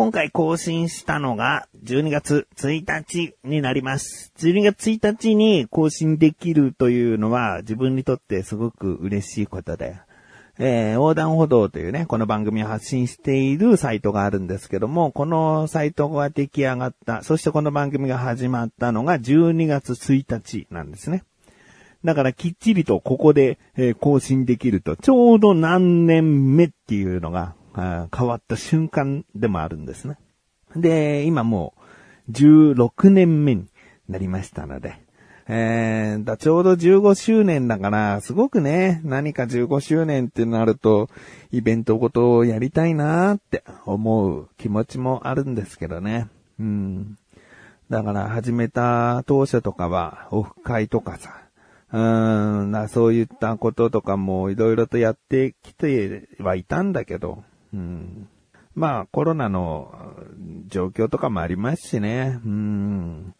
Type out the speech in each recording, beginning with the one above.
今回更新したのが12月1日になります。12月1日に更新できるというのは自分にとってすごく嬉しいことで、えー、横断歩道というね、この番組を発信しているサイトがあるんですけども、このサイトが出来上がった、そしてこの番組が始まったのが12月1日なんですね。だからきっちりとここで、え更新できると、ちょうど何年目っていうのが変わった瞬間でもあるんですね。で、今もう16年目になりましたので、えー、だちょうど15周年だから、すごくね、何か15周年ってなると、イベントごとをやりたいなーって思う気持ちもあるんですけどね。うん。だから始めた当初とかは、オフ会とかさ、うーん、なそういったこととかもいろいろとやってきてはいたんだけど、うん。まあコロナの状況とかもありますしね、うん。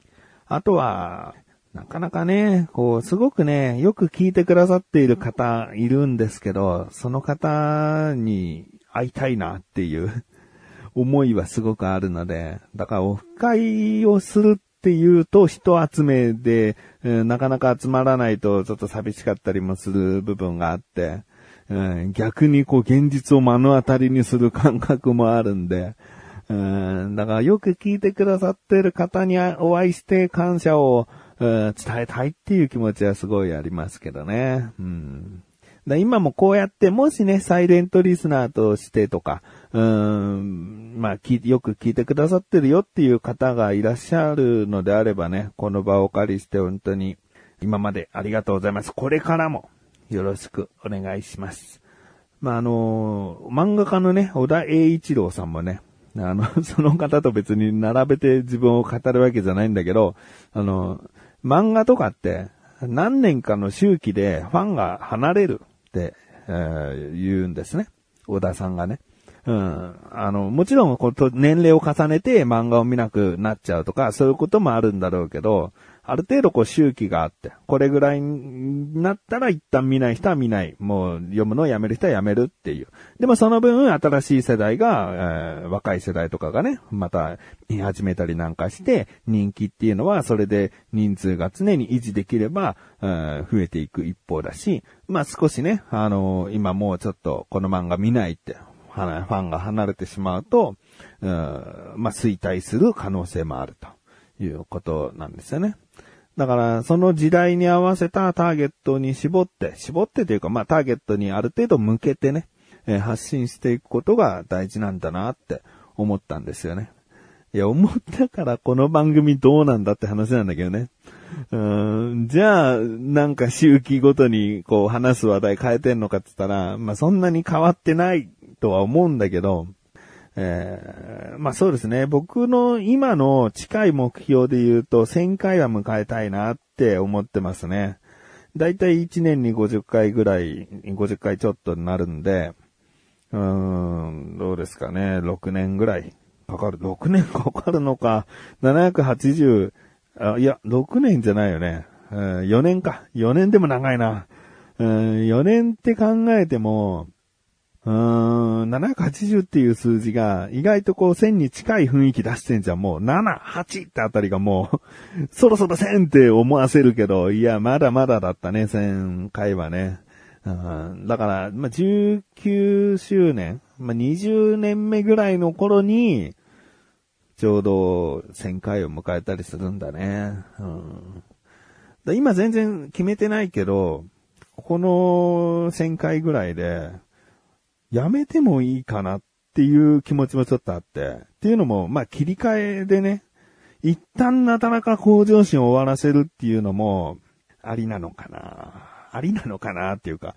あとは、なかなかね、こう、すごくね、よく聞いてくださっている方いるんですけど、その方に会いたいなっていう 思いはすごくあるので、だからオフ会をするっていうと人集めで、なかなか集まらないとちょっと寂しかったりもする部分があって、うん逆にこう現実を目の当たりにする感覚もあるんで、うんだからよく聞いてくださってる方にお会いして感謝を、うん伝えたいっていう気持ちはすごいありますけどね。うんだ今もこうやって、もしね、サイレントリスナーとしてとか、うん、まあ、よく聞いてくださってるよっていう方がいらっしゃるのであればね、この場をお借りして本当に、今までありがとうございます。これからも、よろしくお願いします。まあ、あの漫画家のね、小田栄一郎さんもね、あの、その方と別に並べて自分を語るわけじゃないんだけど、あの、漫画とかって、何年かの周期でファンが離れるって、えー言うんですね。小田さんがね。うん。あの、もちろん、こと、年齢を重ねて漫画を見なくなっちゃうとか、そういうこともあるんだろうけど、ある程度こう周期があって、これぐらいになったら一旦見ない人は見ない。もう読むのをやめる人はやめるっていう。でもその分新しい世代が、えー若い世代とかがね、また見始めたりなんかして、人気っていうのはそれで人数が常に維持できれば、えー増えていく一方だし、まあ少しね、あのー今もうちょっとこの漫画見ないって、ファンが離れてしまうと、うまあ衰退する可能性もあるということなんですよね。だから、その時代に合わせたターゲットに絞って、絞ってというか、まあ、ターゲットにある程度向けてね、え発信していくことが大事なんだなって思ったんですよね。いや、思ったからこの番組どうなんだって話なんだけどね。うん、じゃあ、なんか周期ごとにこう話す話題変えてんのかって言ったら、まあ、そんなに変わってないとは思うんだけど、えーまあそうですね。僕の今の近い目標で言うと1000回は迎えたいなって思ってますね。だいたい1年に50回ぐらい、50回ちょっとになるんで、うーん、どうですかね。6年ぐらいかかる。6年かかるのか。780、あいや、6年じゃないよね。4年か。4年でも長いな。4年って考えても、うーん、780っていう数字が意外とこう1000に近い雰囲気出してんじゃん。もう7、8ってあたりがもう、そろそろ1000って思わせるけど、いや、まだまだだったね、1000回はね。うんだから、まあ、19周年、まあ、20年目ぐらいの頃に、ちょうど1000回を迎えたりするんだね。うんだ今全然決めてないけど、この1000回ぐらいで、やめてもいいかなっていう気持ちもちょっとあって。っていうのも、まあ切り替えでね、一旦なかなか向上心を終わらせるっていうのも、ありなのかなありなのかなっていうか。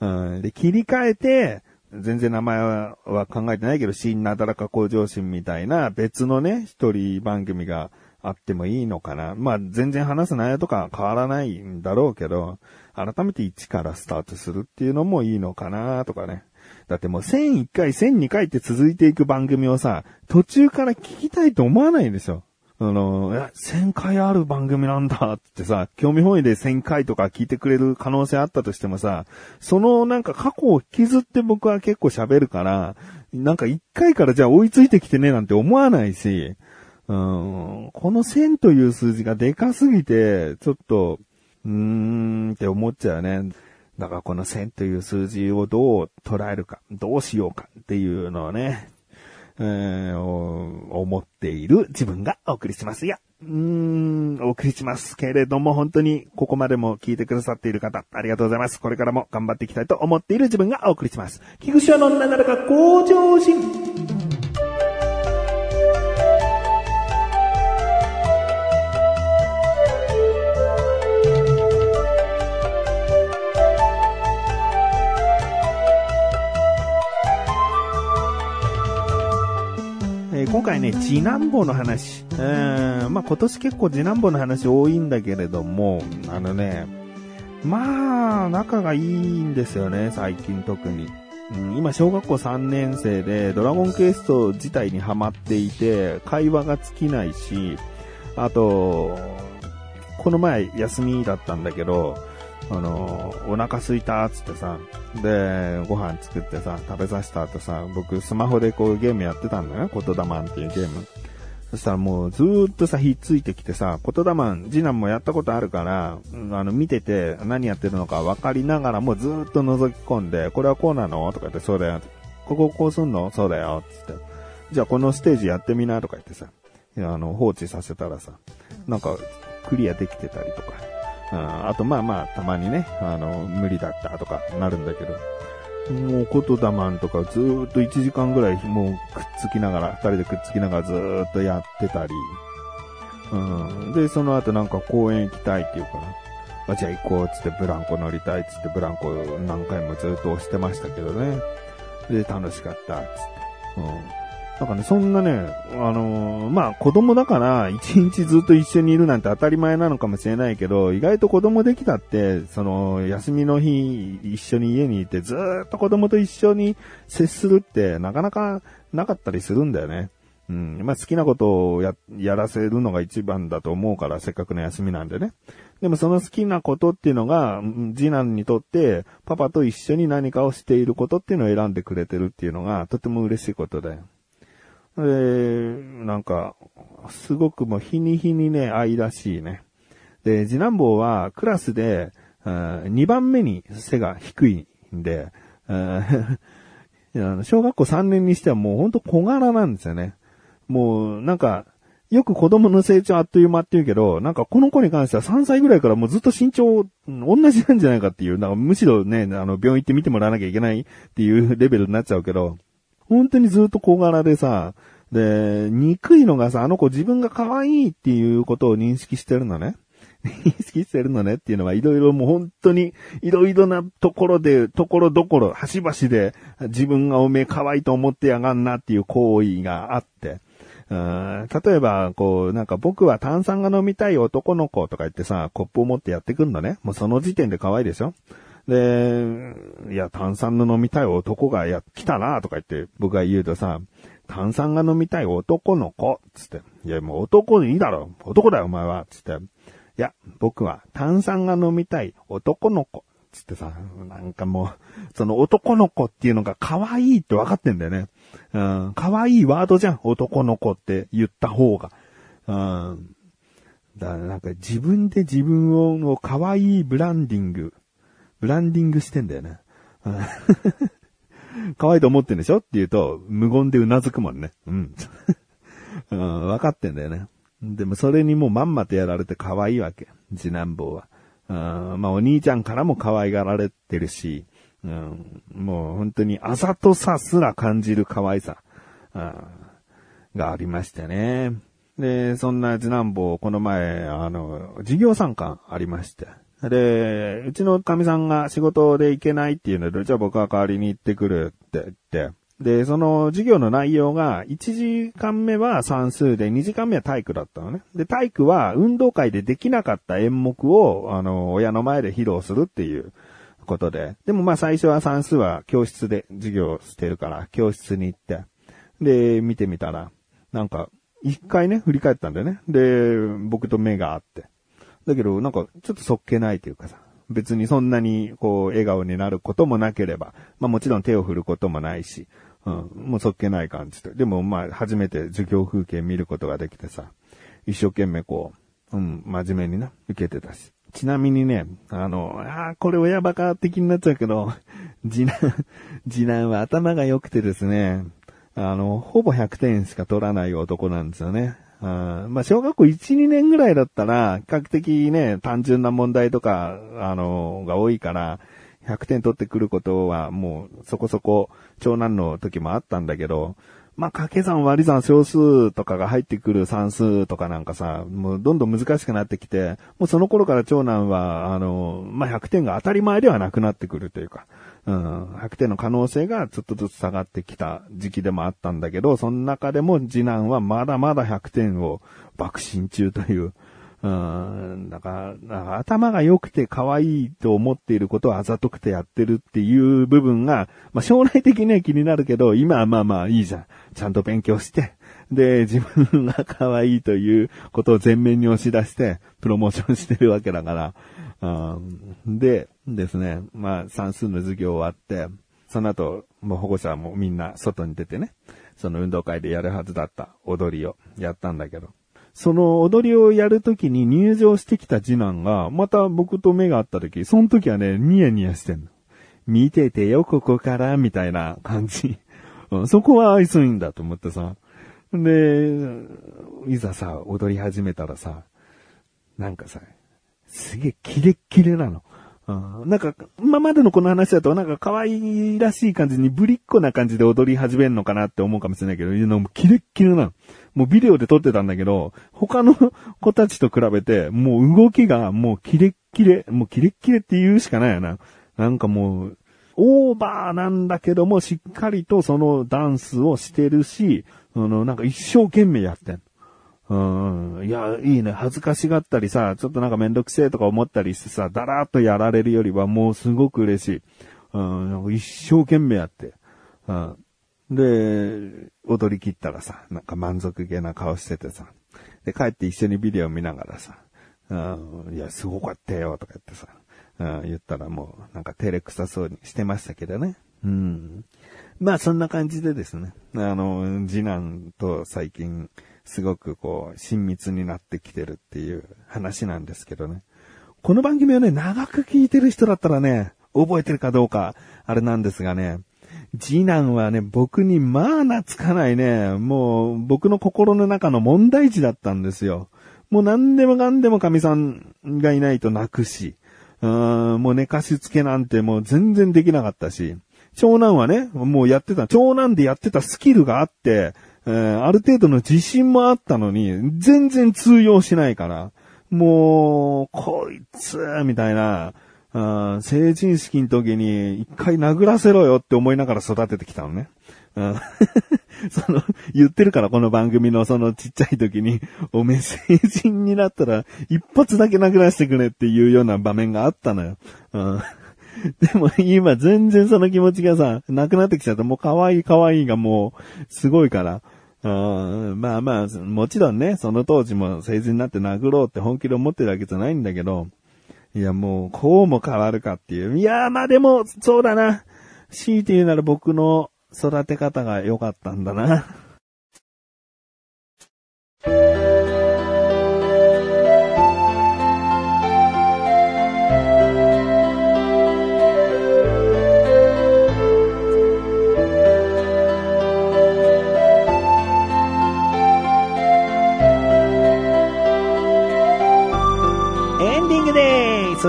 うん。で、切り替えて、全然名前は考えてないけど、新なだらか向上心みたいな別のね、一人番組があってもいいのかな。まあ、全然話す内容とか変わらないんだろうけど、改めて1からスタートするっていうのもいいのかなとかね。だってもう1001回、1002回って続いていく番組をさ、途中から聞きたいと思わないでしょ。あの、いや、1000回ある番組なんだってさ、興味本位で1000回とか聞いてくれる可能性あったとしてもさ、そのなんか過去を引きずって僕は結構喋るから、なんか1回からじゃあ追いついてきてねなんて思わないし、うん、この1000という数字がでかすぎて、ちょっと、うーんって思っちゃうね。だからこの1000という数字をどう捉えるか、どうしようかっていうのをね、えー、思っている自分がお送りしますよ。うーん、お送りしますけれども、本当にここまでも聞いてくださっている方、ありがとうございます。これからも頑張っていきたいと思っている自分がお送りします。菊池のなだらか向上心。今回ね、次男坊の話。うん、まあ、今年結構次男坊の話多いんだけれども、あのね、まあ、仲がいいんですよね、最近特に。うん、今、小学校3年生で、ドラゴンクエスト自体にハマっていて、会話が尽きないし、あと、この前休みだったんだけど、あの、お腹すいたっつってさ、で、ご飯作ってさ、食べさせた後さ、僕スマホでこうゲームやってたんだよね、言霊マンっていうゲーム。そしたらもうずーっとさ、ひっついてきてさ、言霊マン、次男もやったことあるから、あの、見てて何やってるのか分かりながらもずーっと覗き込んで、これはこうなの？とか言って、そうだよ。こここうすんの？そうだよ。つって。じゃあこのステージやってみな？とか言ってさ、あの、放置させたらさ、なんか、クリアできてたりとか。あと、まあまあ、たまにね、あの、無理だったとかなるんだけど、もう、ことだまんとかずっと1時間ぐらいもうくっつきながら、二人でくっつきながらずっとやってたり、うん。で、その後なんか公園行きたいって言うから、あ、じゃあ行こうっつってブランコ乗りたいっつってブランコ何回もずっと押してましたけどね。で、楽しかったっつって。うん。なんかね、そんなね、あのー、まあ子供だから一日ずっと一緒にいるなんて当たり前なのかもしれないけど、意外と子供できたって、その休みの日一緒に家にいてずっと子供と一緒に接するってなかなかなかったりするんだよね。うん。まあ好きなことをや、やらせるのが一番だと思うから、せっかくの休みなんでね。でもその好きなことっていうのが、次男にとって、パパと一緒に何かをしていることっていうのを選んでくれてるっていうのが、とても嬉しいことだよ。えー、なんか、すごくもう日に日にね、愛らしいね。で、次男坊はクラスで、2番目に背が低いんで、小学校3年にしてはもうほんと小柄なんですよね。もう、なんか、よく子供の成長あっという間って言うけど、なんかこの子に関しては3歳ぐらいからもうずっと身長同じなんじゃないかっていう、なんかむしろね、あの、病院行って見てもらわなきゃいけないっていうレベルになっちゃうけど、本当にずっと小柄でさ、で、憎いのがさ、あの子自分が可愛いっていうことを認識してるのね。認識してるのねっていうのはいろいろもう本当にいろいろなところで、ところどころ、端々で自分がおめえ可愛いと思ってやがんなっていう行為があって、例えば、こう、なんか僕は炭酸が飲みたい男の子とか言ってさ、コップを持ってやってくんのね。もうその時点で可愛いでしょで、いや、炭酸の飲みたい男がや、来たなとか言って僕が言うとさ、炭酸が飲みたい男の子つって、いや、もう男でいいだろ男だよ、お前はつって、いや、僕は炭酸が飲みたい男の子つってさ、なんかもう、その男の子っていうのが可愛いって分かってんだよね。うん、可愛いワードじゃん、男の子って言った方が。うん。だからなんか自分で自分を可愛いブランディングランディングしてんだよね。可愛いと思ってんでしょって言うと、無言で頷くもんね。うん。うん、分かってんだよね。でもそれにもうまんまとやられて可愛いわけ。次男坊は。うん、まあお兄ちゃんからも可愛がられてるし、うん、もう本当にあざとさすら感じる可愛さ、うん、がありましたね。で、そんな次男坊、この前、あの、授業参観ありまして。で、うちの神さんが仕事で行けないっていうので、じゃあ僕は代わりに行ってくるって言って、で、その授業の内容が、1時間目は算数で、2時間目は体育だったのね。で、体育は運動会でできなかった演目を、あの、親の前で披露するっていうことで。でもまあ最初は算数は教室で授業してるから、教室に行って。で、見てみたら、なんか、一回ね、振り返ったんだよね。で、僕と目が合って。だけど、なんか、ちょっとそっけないというかさ、別にそんなに、こう、笑顔になることもなければ、まあもちろん手を振ることもないし、うん、もうそっけない感じで。でもまあ、初めて授業風景見ることができてさ、一生懸命こう、うん、真面目にな、受けてたし。ちなみにね、あの、ああ、これ親バカ的になっちゃうけど、次男、次男は頭が良くてですね、あの、ほぼ100点しか取らない男なんですよね。あまあ、小学校1、2年ぐらいだったら、比較的ね、単純な問題とか、あの、が多いから、100点取ってくることはもうそこそこ長男の時もあったんだけど、まあ、掛け算割り算小数とかが入ってくる算数とかなんかさ、もうどんどん難しくなってきて、もうその頃から長男は、あの、まあ、100点が当たり前ではなくなってくるというか、うん、100点の可能性がちょっとずつ下がってきた時期でもあったんだけど、その中でも次男はまだまだ100点を爆心中という、うん、だから、頭が良くて可愛いと思っていることをあざとくてやってるっていう部分が、まあ将来的には気になるけど、今はまあまあいいじゃん。ちゃんと勉強して、で、自分が可愛いということを前面に押し出して、プロモーションしてるわけだから、うん、で、ですね、まあ算数の授業終わって、その後、もう保護者もみんな外に出てね、その運動会でやるはずだった踊りをやったんだけど、その踊りをやるときに入場してきた次男が、また僕と目が合ったとき、その時はね、ニヤニヤしてんの。見ててよ、ここから、みたいな感じ。そこは愛想いいんだと思ってさ。で、いざさ、踊り始めたらさ、なんかさ、すげえキレッキレなの。うん、なんか、今までのこの話だと、なんか可愛らしい感じにぶりっ子な感じで踊り始めるのかなって思うかもしれないけど、いうのもキレッキレなの。もうビデオで撮ってたんだけど、他の子たちと比べて、もう動きがもうキレッキレ、もうキレッキレって言うしかないよな。なんかもう、オーバーなんだけども、しっかりとそのダンスをしてるし、あの、なんか一生懸命やってん。うん。いや、いいね。恥ずかしがったりさ、ちょっとなんかめんどくせえとか思ったりしてさ、だらーっとやられるよりはもうすごく嬉しい。うん。一生懸命やって。うん。で、踊り切ったらさ、なんか満足げな顔しててさ。で、帰って一緒にビデオ見ながらさ、うん、いや、すごかったよ、とか言ってさ、うん、言ったらもう、なんか照れくさそうにしてましたけどね。うん。まあ、そんな感じでですね、あの、次男と最近、すごくこう、親密になってきてるっていう話なんですけどね。この番組をね、長く聞いてる人だったらね、覚えてるかどうか、あれなんですがね、次男はね、僕にまあ懐かないね、もう僕の心の中の問題児だったんですよ。もう何でもかんでも神さんがいないと泣くし、うーんもう寝かしつけなんてもう全然できなかったし、長男はね、もうやってた、長男でやってたスキルがあって、えー、ある程度の自信もあったのに、全然通用しないから、もう、こいつ、みたいな、あ成人式の時に一回殴らせろよって思いながら育ててきたのね。その、言ってるからこの番組のそのちっちゃい時に、おめえ成人になったら一発だけ殴らせてくれっていうような場面があったのよ。うん でも今全然その気持ちがさ、なくなってきちゃった。もう可愛い可愛いがもう、すごいから。うんまあまあ、もちろんね、その当時も成人になって殴ろうって本気で思ってるわけじゃないんだけど、いやもう、こうも変わるかっていう。いやまあでも、そうだな。強いて言うなら僕の育て方が良かったんだな。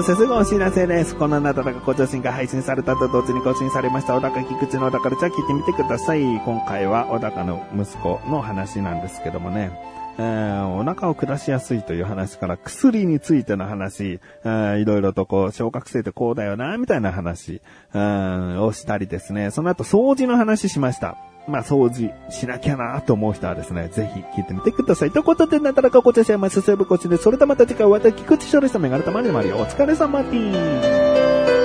そしてすぐお知らせです。このなだらか向上心が配信されたと同時に更新されました小高菊池の小高でじゃあ聞いてみてください。今回は小高の息子の話なんですけどもね。えー、お腹を下しやすいという話から薬についての話、えー、いろいろとこう、小学生ってこうだよな、みたいな話、うん、をしたりですね。その後掃除の話しました。まあ、掃除しなきゃなと思う人はですね、ぜひ聞いてみてください。ということで、なだらかこちゃしやま、すせぶこちで、それではまた次回、私、菊池翔でしたメガネたまにもあるよ。お疲れ様です。